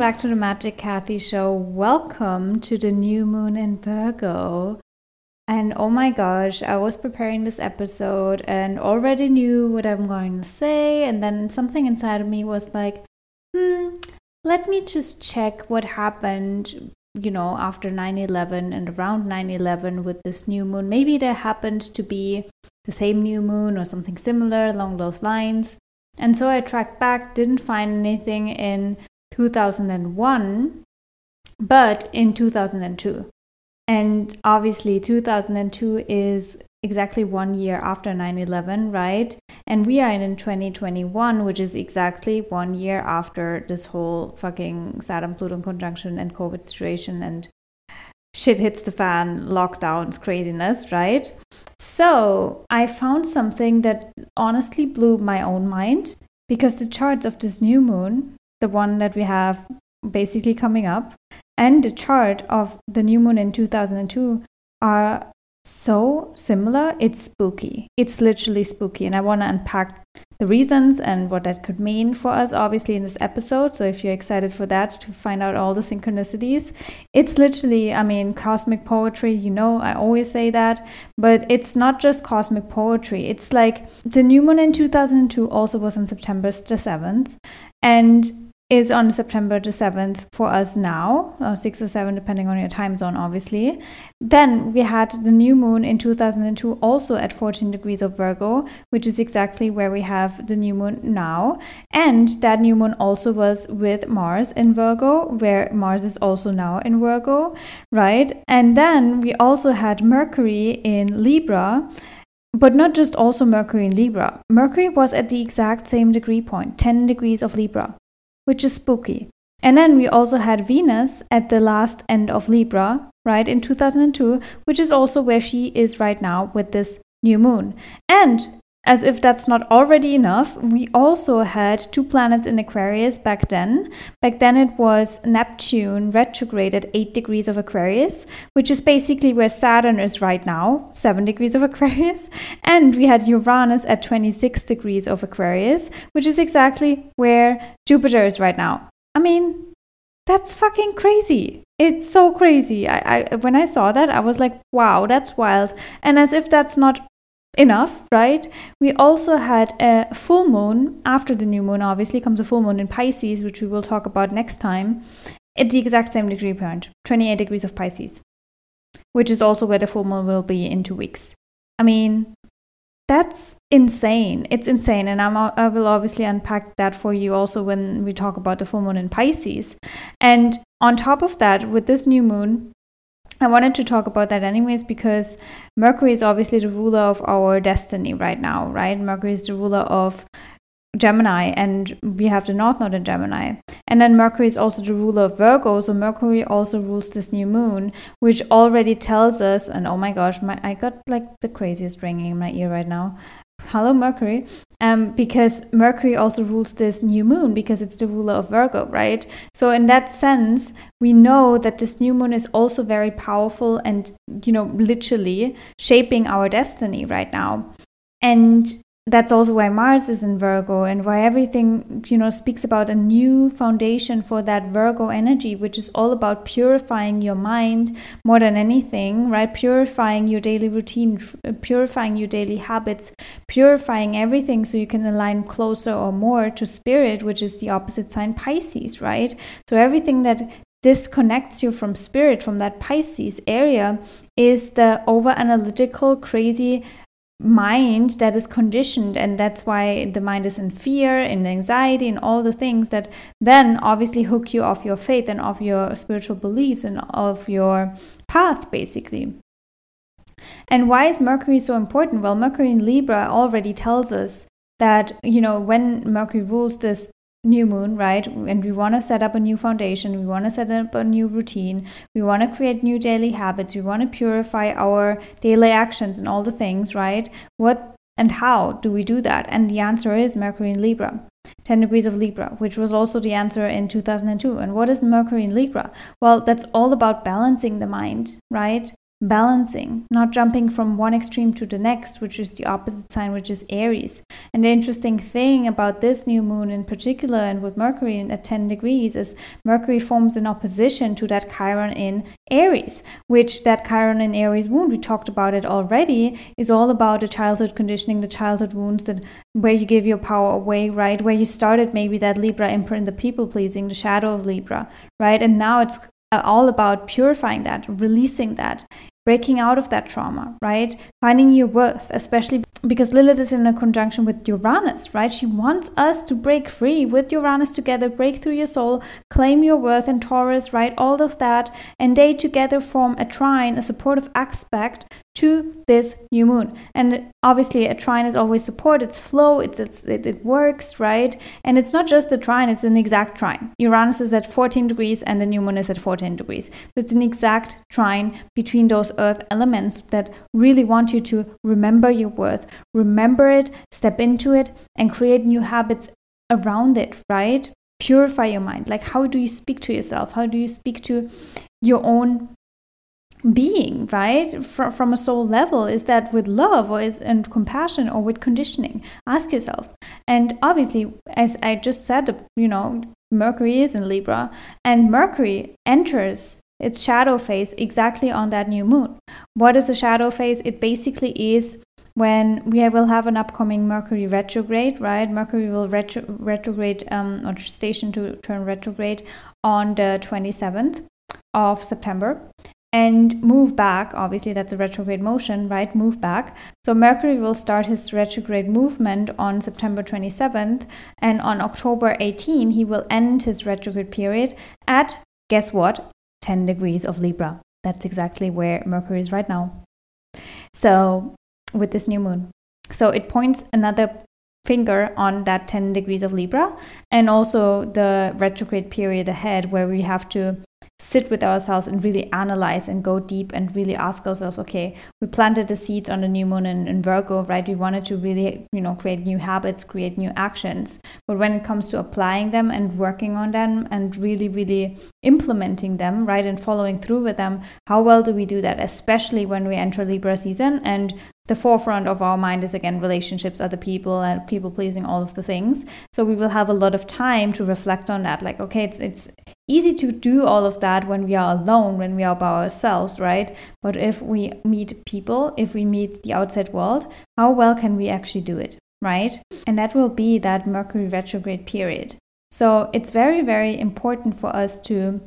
back to the Magic Kathi Show. Welcome to the new moon in Virgo. And oh my gosh, I was preparing this episode and already knew what I'm going to say. And then something inside of me was like, hmm, let me just check what happened, you know, after 9 11 and around 9 11 with this new moon. Maybe there happened to be the same new moon or something similar along those lines. And so I tracked back, didn't find anything in 2001, but in 2002. And obviously, 2002 is exactly one year after 9 11, right? And we are in 2021, which is exactly one year after this whole fucking Saturn Pluto conjunction and COVID situation and shit hits the fan, lockdowns, craziness, right? So I found something that honestly blew my own mind because the charts of this new moon, the one that we have basically coming up, and the chart of the new moon in 2002 are so similar. It's spooky. It's literally spooky. And I want to unpack the reasons and what that could mean for us, obviously, in this episode. So if you're excited for that, to find out all the synchronicities, it's literally, I mean, cosmic poetry. You know, I always say that. But it's not just cosmic poetry. It's like the new moon in 2002 also was on September the 7th. And is on September the 7th for us now, or 6 or 7, depending on your time zone, obviously. Then we had the new moon in 2002 also at 14 degrees of Virgo, which is exactly where we have the new moon now. And that new moon also was with Mars in Virgo, where Mars is also now in Virgo, right? And then we also had Mercury in Libra. But not just also Mercury in Libra. Mercury was at the exact same degree point, 10 degrees of Libra which is spooky. And then we also had Venus at the last end of Libra, right, in 2002, which is also where she is right now with this new moon. And as if that's not already enough, we also had two planets in Aquarius back then. Back then it was Neptune retrograde at 8 degrees of Aquarius, which is basically where Saturn is right now, 7 degrees of Aquarius. And we had Uranus at 26 degrees of Aquarius, which is exactly where Jupiter is right now. I mean, that's fucking crazy. It's so crazy. I, I when I saw that, I was like, wow, that's wild. And as if that's not enough, right? We also had a full moon after the new moon, obviously, comes a full moon in Pisces, which we will talk about next time, at the exact same degree point, 28 degrees of Pisces, which is also where the full moon will be in two weeks. I mean, that's insane. It's insane. And I'm, I will obviously unpack that for you also when we talk about the full moon in Pisces. And on top of that, with this new moon, I wanted to talk about that anyways because Mercury is obviously the ruler of our destiny right now, right? Mercury is the ruler of Gemini and we have the North Node in Gemini. And then Mercury is also the ruler of Virgo, so Mercury also rules this new moon, which already tells us and oh my gosh, my I got like the craziest ringing in my ear right now hello Mercury, um, because Mercury also rules this new moon because it's the ruler of Virgo, right? So in that sense, we know that this new moon is also very powerful and you know literally shaping our destiny right now. And that's also why Mars is in Virgo and why everything, you know, speaks about a new foundation for that Virgo energy, which is all about purifying your mind more than anything, right? Purifying your daily routine, uh, purifying your daily habits, purifying everything so you can align closer or more to spirit, which is the opposite sign Pisces, right? So everything that disconnects you from spirit, from that Pisces area, is the over analytical, crazy mind that is conditioned and that's why the mind is in fear in anxiety and all the things that then obviously hook you off your faith and off your spiritual beliefs and off your path basically. And why is mercury so important? Well mercury in libra already tells us that you know when mercury rules this new moon, right? And we want to set up a new foundation. We want to set up a new routine. We want to create new daily habits. We want to purify our daily actions and all the things, right? What and how do we do that? And the answer is Mercury in Libra. 10 degrees of Libra, which was also the answer in 2002. And what is Mercury in Libra? Well, that's all about balancing the mind, right? Balancing, not jumping from one extreme to the next, which is the opposite sign, which is Aries. And the interesting thing about this new moon in particular, and with Mercury at 10 degrees, is Mercury forms an opposition to that Chiron in Aries, which that Chiron in Aries wound, we talked about it already, is all about the childhood conditioning, the childhood wounds that where you give your power away, right? Where you started maybe that Libra imprint, the people pleasing, the shadow of Libra, right? And now it's uh, all about purifying that, releasing that, breaking out of that trauma, right? Finding your worth, especially because Lilith is in a conjunction with Uranus, right? She wants us to break free with Uranus together, break through your soul, claim your worth and Taurus, right? All of that. And they together form a trine, a supportive aspect to this new moon. And obviously, a trine is always support, it's flow, it's, it's it, it works, right? And it's not just a trine, it's an exact trine. Uranus is at 14 degrees and the new moon is at 14 degrees. So it's an exact trine between those earth elements that really want you to remember your worth, remember it, step into it, and create new habits around it, right? Purify your mind. Like, how do you speak to yourself? How do you speak to your own being right? From, from a soul level is that with love or is and compassion or with conditioning? Ask yourself. And obviously as i just said you know mercury is in libra and mercury enters its shadow phase exactly on that new moon. What is a shadow phase? It basically is when we will have an upcoming Mercury retrograde, right? Mercury will retro- retrograde um, or station to turn retrograde on the 27th of September and move back. Obviously, that's a retrograde motion, right? Move back. So, Mercury will start his retrograde movement on September 27th, and on October 18, he will end his retrograde period at guess what? 10 degrees of Libra. That's exactly where Mercury is right now. So, with this new moon. So, it points another finger on that 10 degrees of Libra and also the retrograde period ahead where we have to sit with ourselves and really analyze and go deep and really ask ourselves okay we planted the seeds on the new moon in, in, virgo right? We wanted to really you know create new habits create new actions. But when it comes to applying them and working on them and really really implementing them right and following through with them how well do we do that? Especially when we enter libra season and the forefront of our mind is again relationships, other people, and people pleasing, all of the things. So we will have a lot of time to reflect on that. Like, okay, it's it's easy to do all of that when we are alone, when we are by ourselves, right? But if we meet people, if we meet the outside world, how well can we actually do it, right? And that will be that Mercury retrograde period. So it's very, very important for us to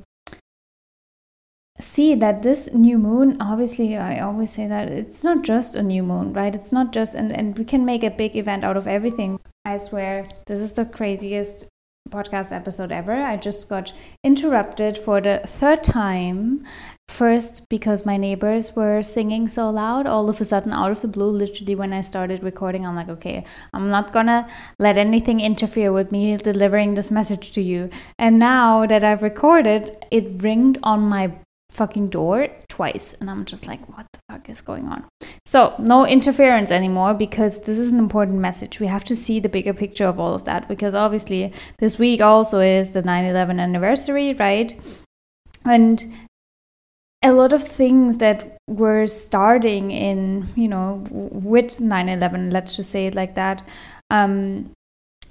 see that this new moon obviously i always say that it's not just a new moon right? It's not just and, and we can make a big event out of everything. I swear this is the craziest podcast episode ever. I just got interrupted for the third time. First because my neighbors were singing so loud all of a sudden out of the blue literally when i started recording i'm like okay i'm not gonna let anything interfere with me delivering this message to you. And now that i've recorded it ringed on my fucking door twice. And i'm just like what the fuck is going on? So no interference anymore because this is an important message. We have to see the bigger picture of all of that because obviously this week also is the 9-11 anniversary right? And a lot of things that were starting in you know with 9-11 let's just say it like that um,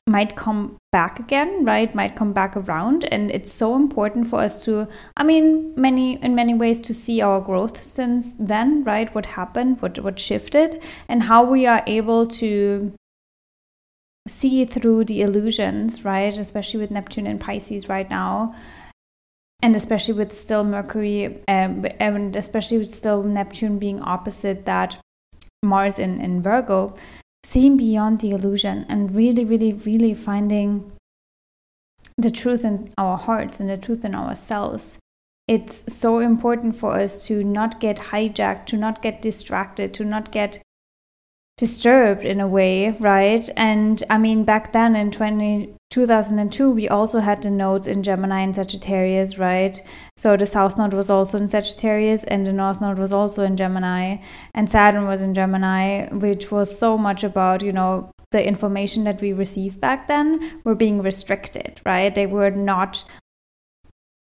might come back again right? Might come back around. And it's so important for us to i mean many in many ways to see our growth since then right? What happened what what shifted and how we are able to see through the illusions right? Especially with neptune and pisces right now. And especially with still mercury um, and especially with still neptune being opposite that mars in in virgo seeing beyond the illusion and really, really, really finding the truth in our hearts and the truth in ourselves. It's so important for us to not get hijacked, to not get distracted, to not get disturbed in a way, right? And I mean, back then in 20, 2002, we also had the nodes in Gemini and Sagittarius, right? So the South Node was also in Sagittarius and the North Node was also in Gemini, and Saturn was in Gemini, which was so much about, you know, the information that we received back then were being restricted, right? They were not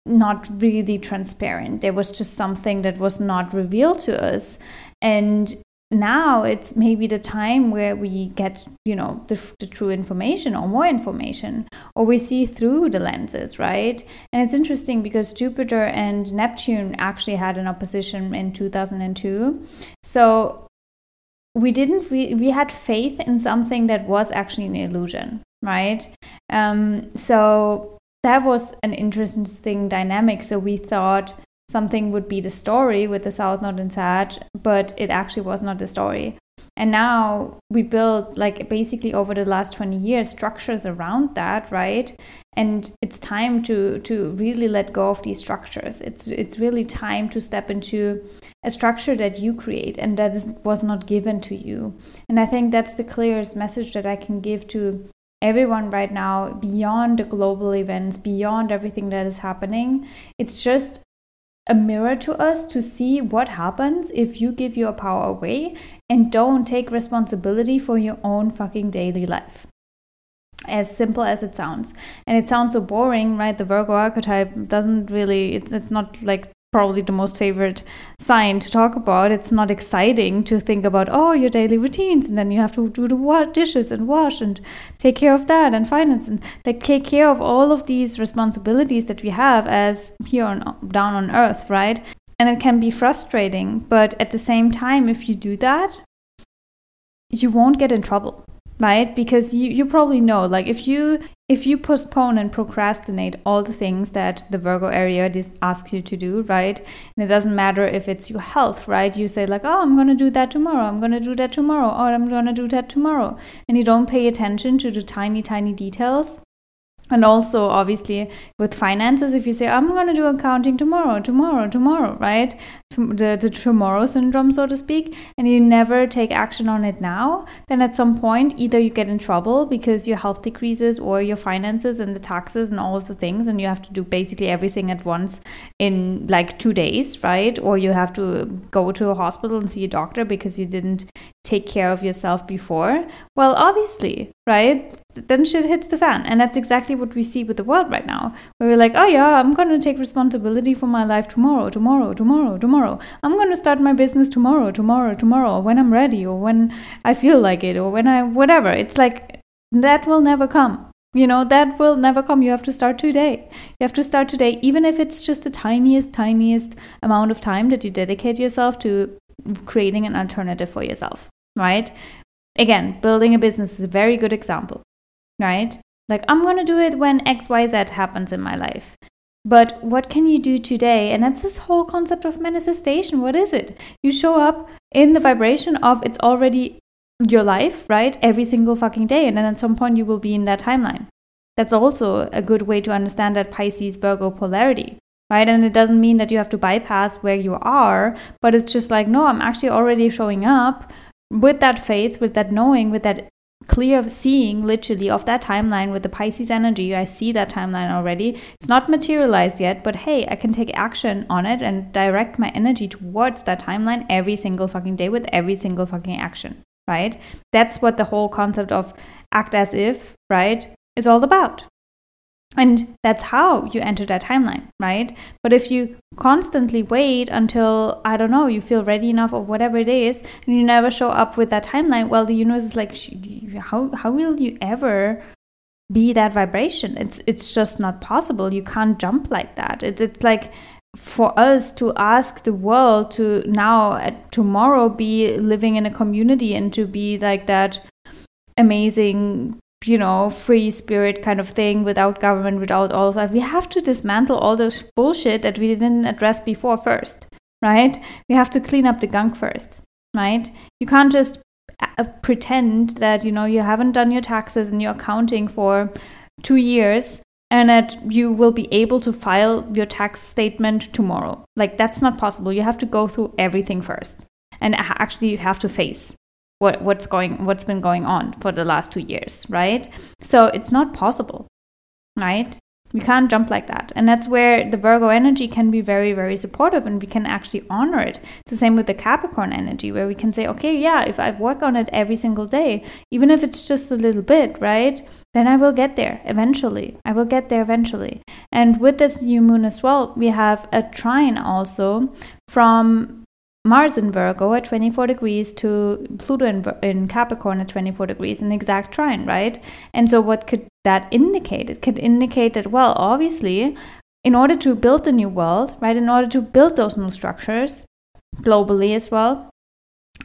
not really transparent. There was just something that was not revealed to us. And now it's maybe the time where we get you know the, the, true information or more information or we see through the lenses right? And it's interesting because jupiter and neptune actually had an opposition in 2002 so we didn't re- we had faith in something that was actually an illusion right? Um, so that was an interesting dynamic. So we thought something would be the story with the South Node and Sag, but it actually was not the story. And now we build like basically over the last 20 years structures around that, right? And it's time to to really let go of these structures. It's it's really time to step into a structure that you create and that is, was not given to you. And I think that's the clearest message that I can give to everyone right now beyond the global events, beyond everything that is happening. It's just a mirror to us to see what happens if you give your power away and don't take responsibility for your own fucking daily life. As simple as it sounds. And it sounds so boring, right? The Virgo archetype doesn't really, it's, it's not like probably the most favorite sign to talk about. It's not exciting to think about, oh, your daily routines, and then you have to do the wa- dishes and wash and take care of that and finance and like take care of all of these responsibilities that we have as here on down on earth, right? And it can be frustrating, but at the same time, if you do that, you won't get in trouble right? Because you, you probably know like if you if you postpone and procrastinate all the things that the virgo area just asks you to do right? And it doesn't matter if it's your health right? You say like oh i'm going to do that tomorrow. I'm going to do that tomorrow. Or i'm going to do that tomorrow. And you don't pay attention to the tiny tiny details and also obviously with finances if you say i'm going to do accounting tomorrow tomorrow tomorrow right? The, the tomorrow syndrome so to speak and you never take action on it now then at some point either you get in trouble because your health decreases or your finances and the taxes and all of the things and you have to do basically everything at once in like two days right? Or you have to go to a hospital and see a doctor because you didn't take care of yourself before well obviously right then shit hits the fan. And that's exactly what we see with the world right now, where we're like, oh yeah, I'm going to take responsibility for my life tomorrow, tomorrow, tomorrow, tomorrow. I'm going to start my business tomorrow, tomorrow, tomorrow, when I'm ready, or when I feel like it, or when I, whatever. It's like that will never come. You know, that will never come. You have to start today. You have to start today, even if it's just the tiniest, tiniest amount of time that you dedicate yourself to creating an alternative for yourself, right? Again, building a business is a very good example right? Like, I'm going to do it when XYZ happens in my life. But what can you do today? And that's this whole concept of manifestation. What is it? You show up in the vibration of it's already your life, right? Every single fucking day. And then at some point, you will be in that timeline. That's also a good way to understand that Pisces Virgo polarity, right? And it doesn't mean that you have to bypass where you are, but it's just like, no, I'm actually already showing up with that faith, with that knowing, with that clear seeing literally of that timeline with the Pisces energy. I see that timeline already. It's not materialized yet, but hey, I can take action on it and direct my energy towards that timeline every single fucking day with every single fucking action, right? That's what the whole concept of act as if, right, is all about. And that's how you enter that timeline, right? But if you constantly wait until, I don't know, you feel ready enough or whatever it is, and you never show up with that timeline, well, the universe is like, how, how will you ever be that vibration? It's, it's just not possible. You can't jump like that. It's, it's like, for us to ask the world to now, uh, tomorrow, be living in a community and to be like that amazing you know, free spirit kind of thing without government, without all of that. We have to dismantle all those bullshit that we didn't address before first, right? We have to clean up the gunk first, right? You can't just uh, pretend that, you know, you haven't done your taxes and your accounting for two years and that you will be able to file your tax statement tomorrow. Like, that's not possible. You have to go through everything first. And actually, you have to face what, what's going what's been going on for the last two years right so it's not possible right We can't jump like that. And that's where the Virgo energy can be very, very supportive and we can actually honor it. It's the same with the Capricorn energy, where we can say, okay, yeah, if I work on it every single day, even if it's just a little bit, right? Then I will get there eventually. I will get there eventually. And with this new moon as well, we have a trine also from Mars in Virgo at 24 degrees to Pluto in, in, Capricorn at 24 degrees, an exact trine, right? And so, what could that indicate? It could indicate that, well, obviously, in order to build the new world, right, in order to build those new structures globally as well,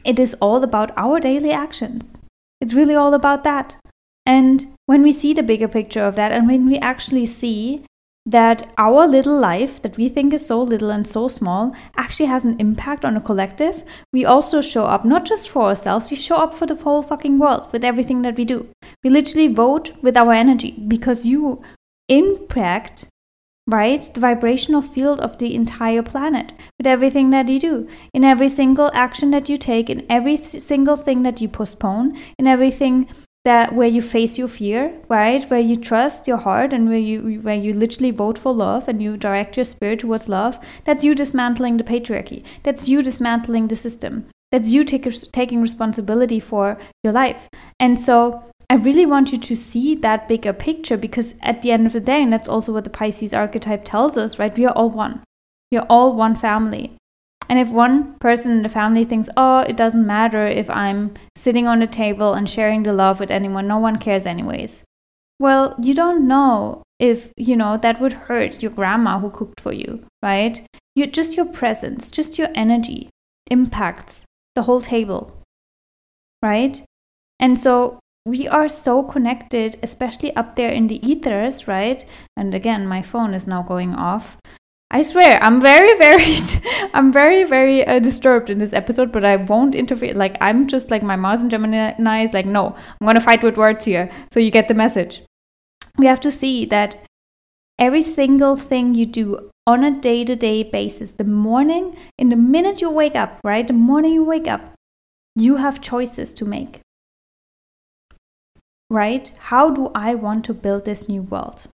it is all about our daily actions. It's really all about that. And when we see the bigger picture of that, and when we actually see that our little life that we think is so little and so small actually has an impact on a collective, we also show up not just for ourselves, we show up for the whole fucking world with everything that we do. We literally vote with our energy because you impact right the vibrational field of the entire planet with everything that you do in every single action that you take in every th- single thing that you postpone in everything that where you face your fear, right? Where you trust your heart and where you where you literally vote for love and you direct your spirit towards love. That's you dismantling the patriarchy. That's you dismantling the system. That's you take, taking responsibility for your life. And so I really want you to see that bigger picture because at the end of the day, and that's also what the Pisces archetype tells us, right? We are all one. We are all one family. And if one person in the family thinks, oh, it doesn't matter if I'm sitting on the table and sharing the love with anyone, no one cares anyways. Well, you don't know if, you know, that would hurt your grandma who cooked for you, right? You, just your presence, just your energy impacts the whole table, right? And so we are so connected, especially up there in the ethers, right? And again, my phone is now going off. I swear, I'm very, very, I'm very, very uh, disturbed in this episode, but I won't interfere. Like, I'm just like my Mars and Gemini is like, no, I'm gonna fight with words here. So you get the message. We have to see that every single thing you do on a day to day basis, the morning, in the minute you wake up, right? The morning you wake up, you have choices to make. Right? How do I want to build this new world?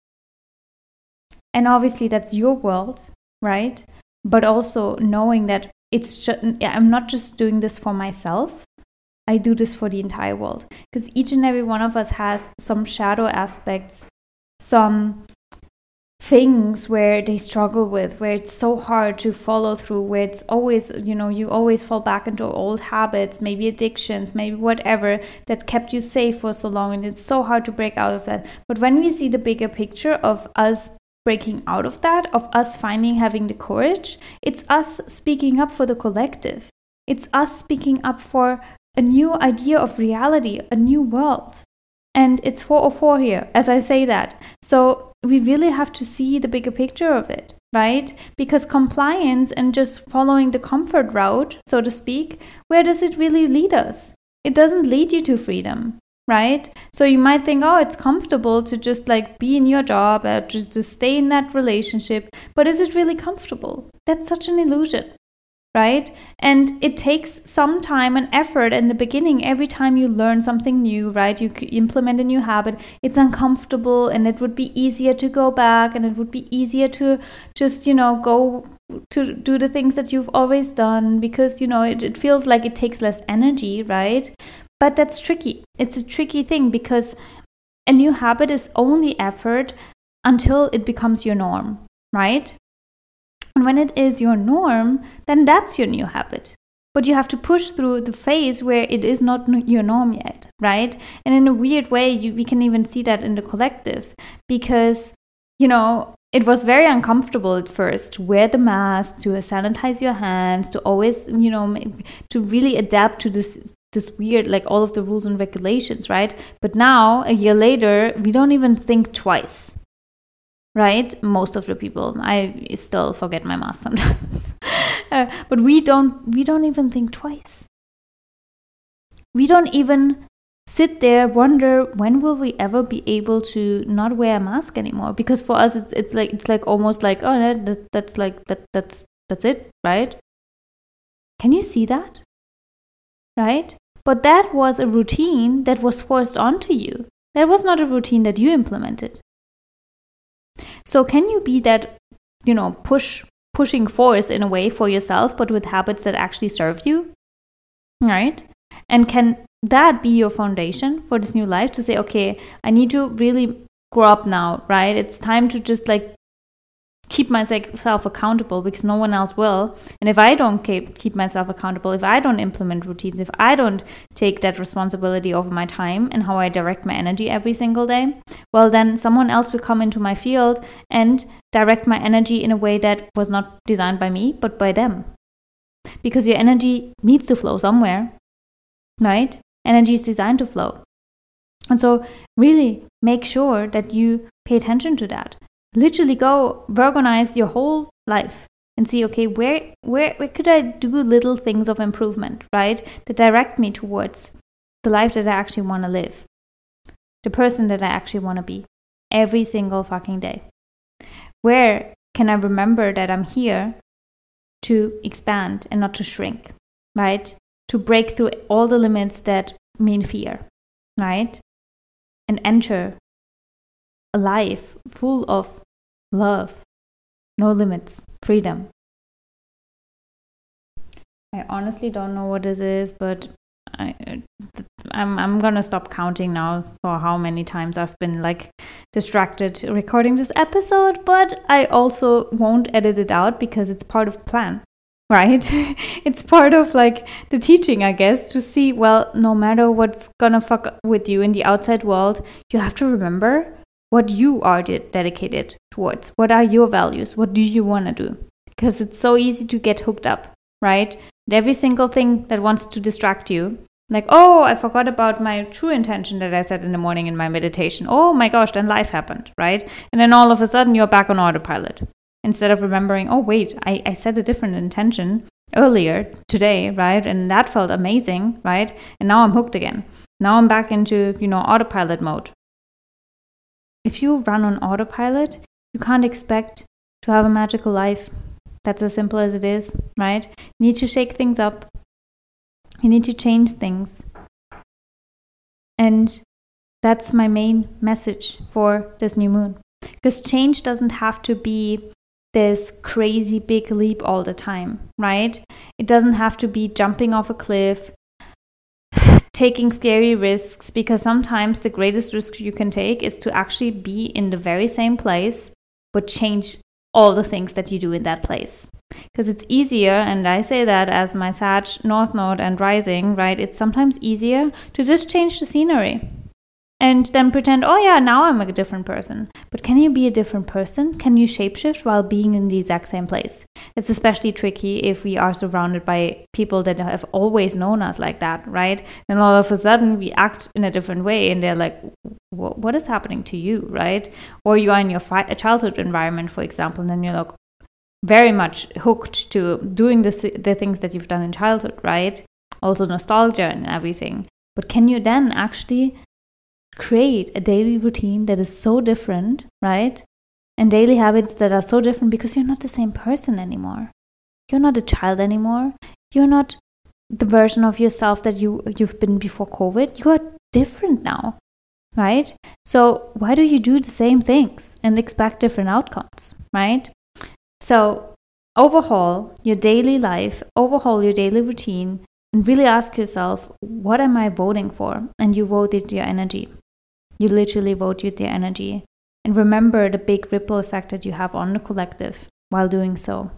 And obviously, that's your world, right? But also knowing that it's just, I'm not just doing this for myself. I do this for the entire world because each and every one of us has some shadow aspects, some things where they struggle with, where it's so hard to follow through, where it's always, you know, you always fall back into old habits, maybe addictions, maybe whatever that kept you safe for so long. And it's so hard to break out of that. But when we see the bigger picture of us breaking out of that, of us finally having the courage. It's us speaking up for the collective. It's us speaking up for a new idea of reality, a new world. And it's 404 here, as I say that. So we really have to see the bigger picture of it, right? Because compliance and just following the comfort route, so to speak, where does it really lead us? It doesn't lead you to freedom right? So you might think oh it's comfortable to just like be in your job or just to stay in that relationship but is it really comfortable? That's such an illusion right? And it takes some time and effort in the beginning. Every time you learn something new right you implement a new habit it's uncomfortable and it would be easier to go back and it would be easier to just you know go to do the things that you've always done because you know it, it feels like it takes less energy right but that's tricky. It's a tricky thing because a new habit is only effort until it becomes your norm, right? And when it is your norm, then that's your new habit. But you have to push through the phase where it is not your norm yet, right? And in a weird way, you, we can even see that in the collective because, you know, it was very uncomfortable at first to wear the mask, to sanitize your hands, to always, you know, to really adapt to this this weird like all of the rules and regulations right? But now a year later we don't even think twice right? Most of the people i still forget my mask sometimes. Uh, but we don't we don't even think twice. We don't even sit there wonder when will we ever be able to not wear a mask anymore? Because for us it's, it's like it's like almost like oh that, that's like that that's that's it right? Can you see that? Right but that was a routine that was forced onto you. That was not a routine that you implemented. So can you be that, you know, push pushing force in a way for yourself, but with habits that actually serve you? Right? And can that be your foundation for this new life to say, okay, I need to really grow up now, right? It's time to just like keep myself accountable because no one else will. And if I don't keep, myself accountable, if I don't implement routines, if I don't take that responsibility over my time and how I direct my energy every single day, well, then someone else will come into my field and direct my energy in a way that was not designed by me, but by them. Because your energy needs to flow somewhere, right? Energy is designed to flow. And so, really make sure that you pay attention to that literally go organize your whole life and see okay where where where could i do little things of improvement right that direct me towards the life that i actually want to live the person that i actually want to be every single fucking day? Where can i remember that i'm here to expand and not to shrink right to break through all the limits that mean fear right and enter a life full of love, no limits, freedom. I honestly don't know what this is, but I, I'm I'm gonna stop counting now for how many times I've been like distracted recording this episode. But I also won't edit it out because it's part of plan, right? it's part of like the teaching, I guess, to see well, no matter what's gonna fuck with you in the outside world, you have to remember what you are de- dedicated towards. What are your values? What do you want to do? Because it's so easy to get hooked up, right? And every single thing that wants to distract you, like, oh, I forgot about my true intention that I said in the morning in my meditation. Oh my gosh, then life happened, right? And then all of a sudden you're back on autopilot instead of remembering, oh, wait, I, I a different intention earlier today, right? And that felt amazing, right? And now I'm hooked again. Now I'm back into, you know, autopilot mode, if you run on autopilot, you can't expect to have a magical life. That's as simple as it is, right? You need to shake things up. You need to change things. And that's my main message for this new moon. Because change doesn't have to be this crazy big leap all the time, right? It doesn't have to be jumping off a cliff, taking scary risks because sometimes the greatest risk you can take is to actually be in the very same place but change all the things that you do in that place because it's easier and i say that as my sag north node and rising right it's sometimes easier to just change the scenery and then pretend, oh yeah, now I'm a different person. But can you be a different person? Can you shapeshift while being in the exact same place? It's especially tricky if we are surrounded by people that have always known us like that, right? Then all of a sudden we act in a different way and they're like, what is happening to you, right? Or you are in your childhood environment, for example, and then you're like very much hooked to doing the, the things that you've done in childhood, right? Also nostalgia and everything. But can you then actually create a daily routine that is so different, right? And daily habits that are so different because you're not the same person anymore. You're not a child anymore. You're not the version of yourself that you you've been before COVID. You are different now, right? So why do you do the same things and expect different outcomes, right? So overhaul your daily life, overhaul your daily routine, and really ask yourself, what am I voting for? And you voted your energy. You literally vote with your energy. And remember the big ripple effect that you have on the collective while doing so.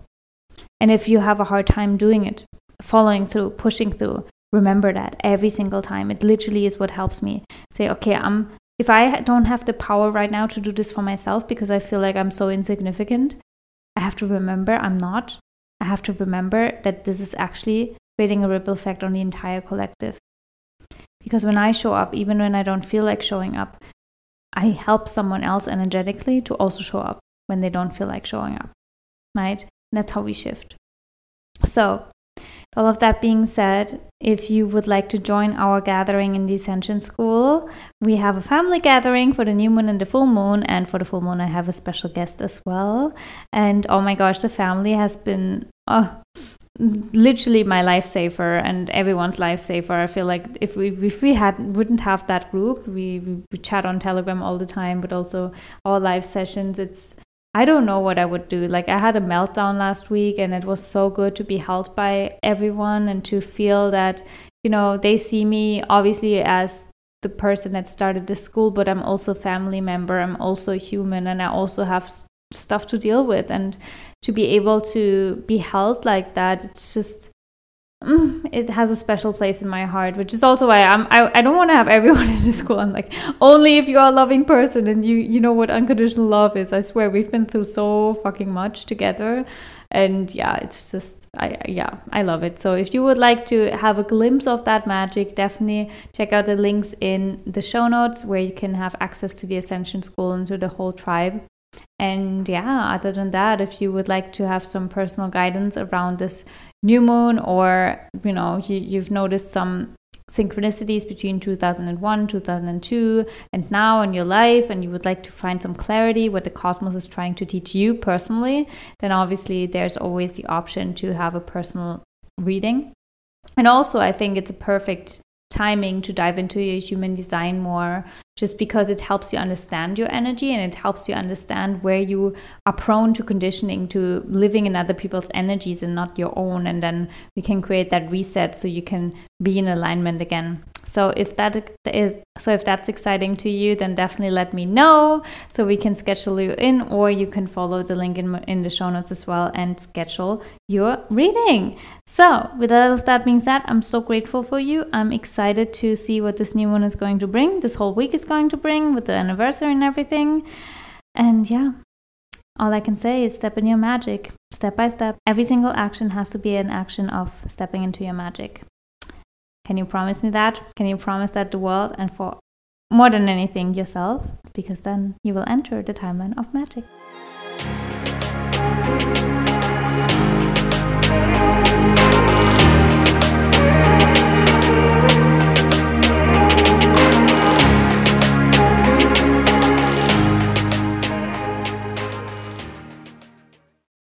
And if you have a hard time doing it, following through, pushing through, remember that every single time. It literally is what helps me say, okay, I'm if I don't have the power right now to do this for myself because I feel like I'm so insignificant, I have to remember I'm not. I have to remember that this is actually creating a ripple effect on the entire collective. Because when I show up, even when I don't feel like showing up, I help someone else energetically to also show up when they don't feel like showing up. Right? And that's how we shift. So, all of that being said, if you would like to join our gathering in the Ascension School, we have a family gathering for the new moon and the full moon. And for the full moon, I have a special guest as well. And oh my gosh, the family has been oh, literally my lifesaver and everyone's lifesaver. I feel like if we if we had wouldn't have that group, we, we, chat on Telegram all the time, but also our live sessions. It's I don't know what I would do. Like, I had a meltdown last week, and it was so good to be held by everyone and to feel that, you know, they see me obviously as the person that started the school, but I'm also family member. I'm also human, and I also have stuff to deal with. And to be able to be held like that, it's just Mm, it has a special place in my heart, which is also why I'm. I, I don't want to have everyone in the school. I'm like only if you're a loving person and you you know what unconditional love is. I swear we've been through so fucking much together, and yeah, it's just I yeah I love it. So if you would like to have a glimpse of that magic, definitely check out the links in the show notes where you can have access to the Ascension School and to the whole tribe. And yeah, other than that, if you would like to have some personal guidance around this new moon, or you know, you, you've noticed some synchronicities between 2001, 2002, and now in your life, and you would like to find some clarity what the cosmos is trying to teach you personally, then obviously there's always the option to have a personal reading. And also, I think it's a perfect timing to dive into your human design more just because it helps you understand your energy and it helps you understand where you are prone to conditioning to living in other people's energies and not your own. And then we can create that reset so you can be in alignment again so if that is so if that's exciting to you then definitely let me know so we can schedule you in or you can follow the link in, in the show notes as well and schedule your reading so with all of that being said i'm so grateful for you i'm excited to see what this new one is going to bring this whole week is going to bring with the anniversary and everything. And yeah, all I can say is step in your magic, step by step. Every single action has to be an action of stepping into your magic. Can you promise me that? Can you promise that the world and for more than anything yourself? Because then you will enter the timeline of magic.